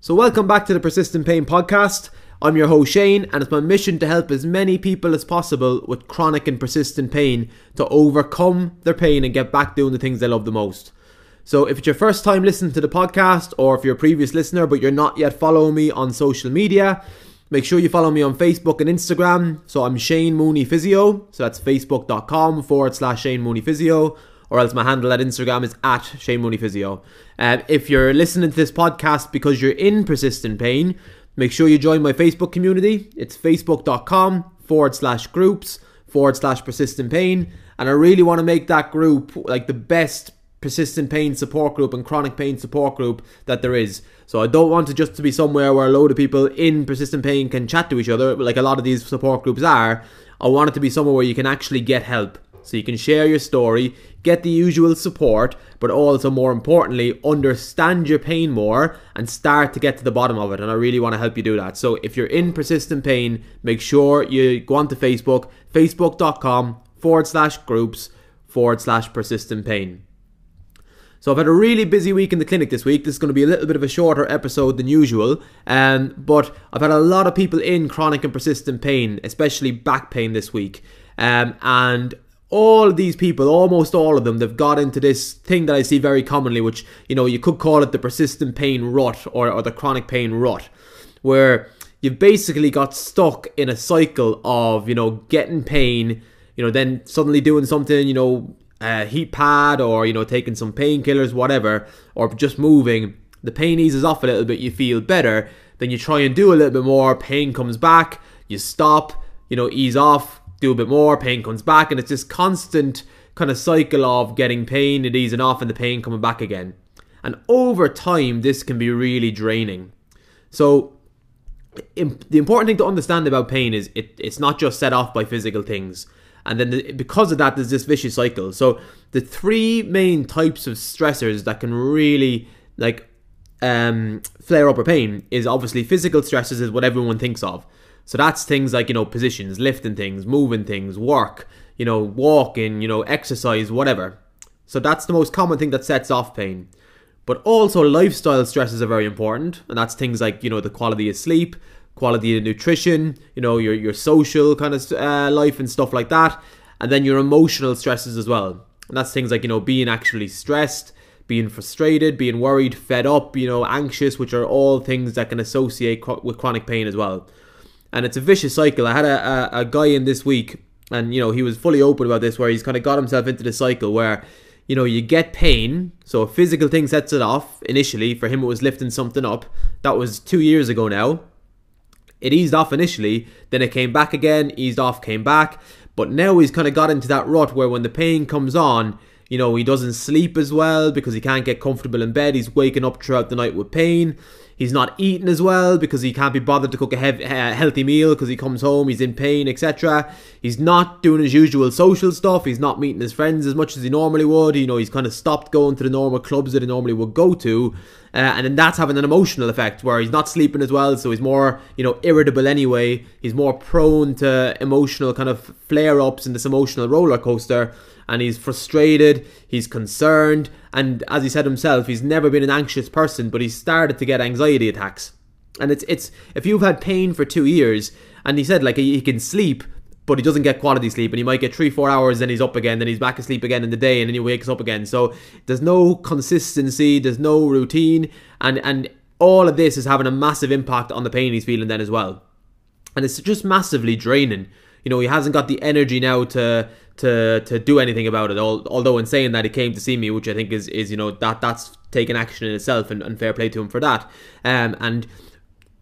So, welcome back to the Persistent Pain Podcast. I'm your host Shane, and it's my mission to help as many people as possible with chronic and persistent pain to overcome their pain and get back doing the things they love the most. So, if it's your first time listening to the podcast, or if you're a previous listener but you're not yet following me on social media, make sure you follow me on Facebook and Instagram. So, I'm Shane Mooney Physio, so that's facebook.com forward slash Shane Mooney Physio or else my handle at Instagram is at Shane Mooney Physio. Uh, if you're listening to this podcast because you're in persistent pain, make sure you join my Facebook community. It's facebook.com forward slash groups forward slash persistent pain. And I really want to make that group like the best persistent pain support group and chronic pain support group that there is. So I don't want it just to be somewhere where a load of people in persistent pain can chat to each other, like a lot of these support groups are. I want it to be somewhere where you can actually get help. So you can share your story, get the usual support, but also more importantly, understand your pain more and start to get to the bottom of it. And I really want to help you do that. So if you're in persistent pain, make sure you go onto Facebook, facebook.com forward slash groups forward slash persistent pain. So I've had a really busy week in the clinic this week. This is going to be a little bit of a shorter episode than usual, um, but I've had a lot of people in chronic and persistent pain, especially back pain this week. Um, and all of these people, almost all of them, they've got into this thing that I see very commonly, which, you know, you could call it the persistent pain rut or, or the chronic pain rut, where you've basically got stuck in a cycle of, you know, getting pain, you know, then suddenly doing something, you know, a heat pad or, you know, taking some painkillers, whatever, or just moving. The pain eases off a little bit, you feel better. Then you try and do a little bit more, pain comes back, you stop, you know, ease off, do a bit more, pain comes back, and it's this constant kind of cycle of getting pain, it easing off, and the pain coming back again. And over time, this can be really draining. So, the important thing to understand about pain is it, it's not just set off by physical things. And then the, because of that, there's this vicious cycle. So, the three main types of stressors that can really like um, flare up our pain is obviously physical stresses, is what everyone thinks of. So that's things like, you know, positions, lifting things, moving things, work, you know, walking, you know, exercise, whatever. So that's the most common thing that sets off pain. But also lifestyle stresses are very important, and that's things like, you know, the quality of sleep, quality of nutrition, you know, your your social kind of uh, life and stuff like that, and then your emotional stresses as well. And that's things like, you know, being actually stressed, being frustrated, being worried, fed up, you know, anxious, which are all things that can associate with chronic pain as well and it's a vicious cycle. I had a, a, a guy in this week, and you know he was fully open about this, where he's kind of got himself into the cycle where you know you get pain, so a physical thing sets it off. Initially, for him, it was lifting something up. That was two years ago now. It eased off initially, then it came back again, eased off, came back. But now he's kind of got into that rut where when the pain comes on, you know, he doesn't sleep as well because he can't get comfortable in bed. He's waking up throughout the night with pain. He's not eating as well because he can't be bothered to cook a healthy meal because he comes home, he's in pain, etc. He's not doing his usual social stuff. He's not meeting his friends as much as he normally would. You know, he's kind of stopped going to the normal clubs that he normally would go to. Uh, and then that's having an emotional effect where he's not sleeping as well, so he's more, you know, irritable anyway. He's more prone to emotional kind of flare ups in this emotional roller coaster and he's frustrated, he's concerned, and as he said himself, he's never been an anxious person, but he's started to get anxiety attacks. And it's it's if you've had pain for two years, and he said like he, he can sleep, but he doesn't get quality sleep, and he might get three four hours, then he's up again, then he's back asleep again in the day, and then he wakes up again. So there's no consistency, there's no routine, and and all of this is having a massive impact on the pain he's feeling then as well. And it's just massively draining. You know, he hasn't got the energy now to to to do anything about it. Although in saying that he came to see me, which I think is is you know that that's taken action in itself, and, and fair play to him for that. Um, and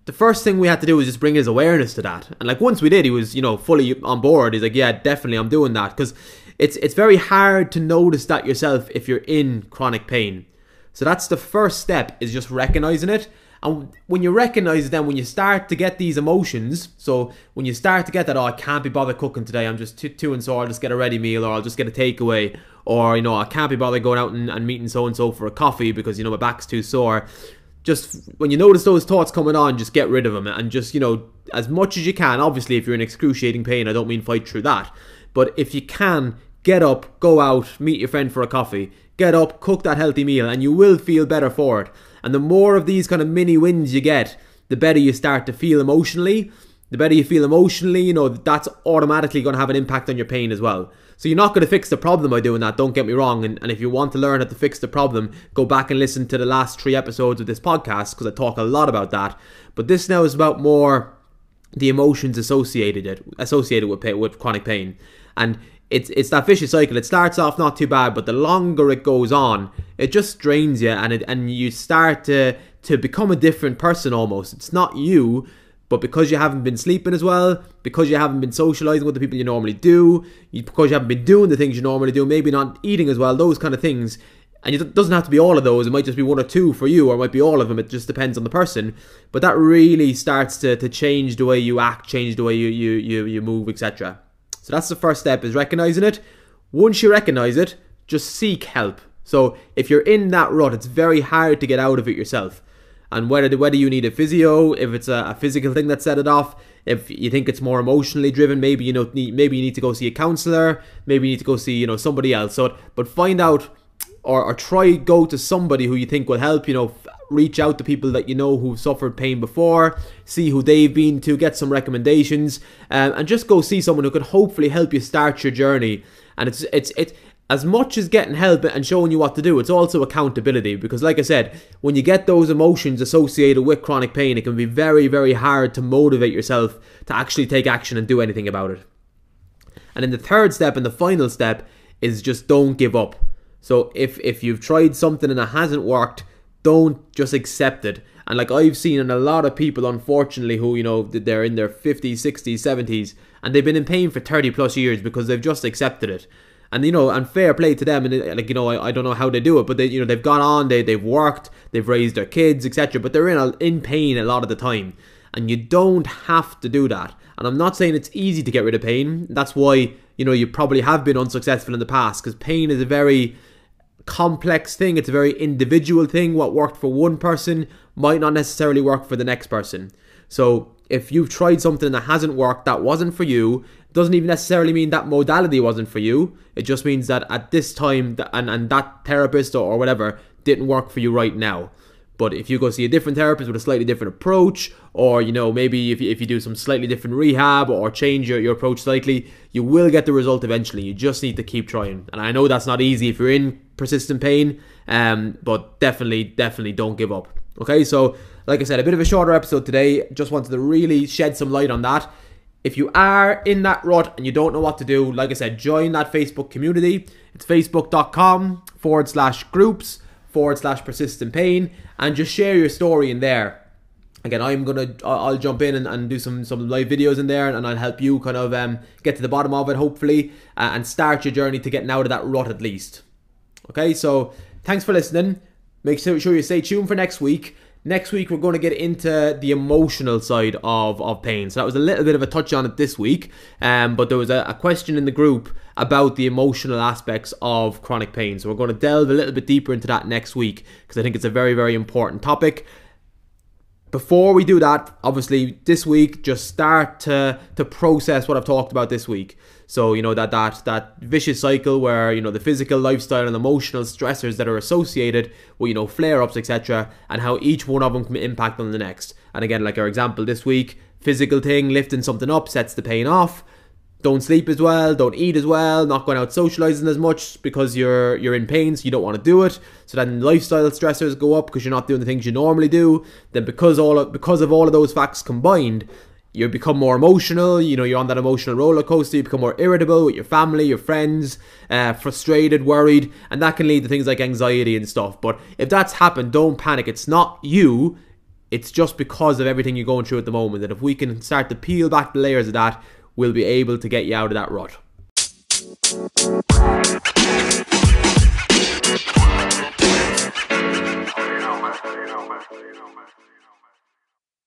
the first thing we had to do was just bring his awareness to that. And like once we did, he was you know fully on board. He's like, yeah, definitely, I'm doing that because it's it's very hard to notice that yourself if you're in chronic pain. So that's the first step is just recognizing it and when you recognize then when you start to get these emotions, so when you start to get that, oh, I can't be bothered cooking today, I'm just too, too and so, I'll just get a ready meal or I'll just get a takeaway, or, you know, I can't be bothered going out and, and meeting so and so for a coffee because, you know, my back's too sore. Just when you notice those thoughts coming on, just get rid of them and just, you know, as much as you can. Obviously, if you're in excruciating pain, I don't mean fight through that. But if you can, get up, go out, meet your friend for a coffee, get up, cook that healthy meal, and you will feel better for it. And the more of these kind of mini wins you get, the better you start to feel emotionally. The better you feel emotionally, you know, that's automatically going to have an impact on your pain as well. So you're not going to fix the problem by doing that, don't get me wrong. And, and if you want to learn how to fix the problem, go back and listen to the last three episodes of this podcast because I talk a lot about that. But this now is about more the emotions associated it, associated with with chronic pain. And it's it's that vicious cycle. It starts off not too bad, but the longer it goes on, it just drains you, and it and you start to to become a different person almost. It's not you, but because you haven't been sleeping as well, because you haven't been socializing with the people you normally do, because you haven't been doing the things you normally do, maybe not eating as well, those kind of things. And it doesn't have to be all of those. It might just be one or two for you, or it might be all of them. It just depends on the person. But that really starts to, to change the way you act, change the way you you you, you move, etc. So that's the first step is recognizing it. Once you recognize it, just seek help. So if you're in that rut, it's very hard to get out of it yourself. And whether whether you need a physio, if it's a, a physical thing that set it off, if you think it's more emotionally driven, maybe you know maybe you need to go see a counselor, maybe you need to go see you know somebody else. So but find out or, or try go to somebody who you think will help. You know, reach out to people that you know who've suffered pain before, see who they've been to, get some recommendations, um, and just go see someone who can hopefully help you start your journey. And it's it's it's as much as getting help and showing you what to do, it's also accountability. Because, like I said, when you get those emotions associated with chronic pain, it can be very, very hard to motivate yourself to actually take action and do anything about it. And then the third step and the final step is just don't give up. So if if you've tried something and it hasn't worked, don't just accept it. And like I've seen in a lot of people, unfortunately, who you know they're in their 50s, 60s, 70s, and they've been in pain for 30 plus years because they've just accepted it. And you know, and fair play to them. And uh, like you know, I, I don't know how they do it, but they you know they've gone on, they they've worked, they've raised their kids, etc. But they're in a, in pain a lot of the time, and you don't have to do that. And I'm not saying it's easy to get rid of pain. That's why you know you probably have been unsuccessful in the past because pain is a very complex thing. It's a very individual thing. What worked for one person might not necessarily work for the next person. So if you've tried something that hasn't worked, that wasn't for you, doesn't even necessarily mean that modality wasn't for you. It just means that at this time and, and that therapist or, or whatever didn't work for you right now. But if you go see a different therapist with a slightly different approach, or you know maybe if you, if you do some slightly different rehab or change your, your approach slightly, you will get the result eventually. You just need to keep trying. And I know that's not easy if you're in persistent pain, um, but definitely definitely don't give up. Okay, so like I said, a bit of a shorter episode today. Just wanted to really shed some light on that. If you are in that rut and you don't know what to do, like I said, join that Facebook community. It's facebook.com forward slash groups forward slash persistent pain and just share your story in there. Again, I'm gonna I'll jump in and, and do some some live videos in there and, and I'll help you kind of um, get to the bottom of it hopefully uh, and start your journey to getting out of that rut at least. Okay, so thanks for listening. Make sure you stay tuned for next week. Next week, we're going to get into the emotional side of, of pain. So that was a little bit of a touch on it this week. Um, but there was a, a question in the group about the emotional aspects of chronic pain. So we're going to delve a little bit deeper into that next week because I think it's a very, very important topic before we do that, obviously this week just start to to process what I've talked about this week. So you know that that that vicious cycle where you know the physical, lifestyle, and emotional stressors that are associated with you know flare ups, etc., and how each one of them can impact on the next. And again, like our example this week, physical thing, lifting something up sets the pain off don't sleep as well, don't eat as well, not going out socializing as much because you're you're in pain, so you don't want to do it. So then lifestyle stressors go up because you're not doing the things you normally do. Then because all of, because of all of those facts combined, you become more emotional. You know, you're on that emotional roller coaster. You become more irritable with your family, your friends, uh, frustrated, worried, and that can lead to things like anxiety and stuff. But if that's happened, don't panic. It's not you. It's just because of everything you're going through at the moment. And if we can start to peel back the layers of that, we'll be able to get you out of that rut.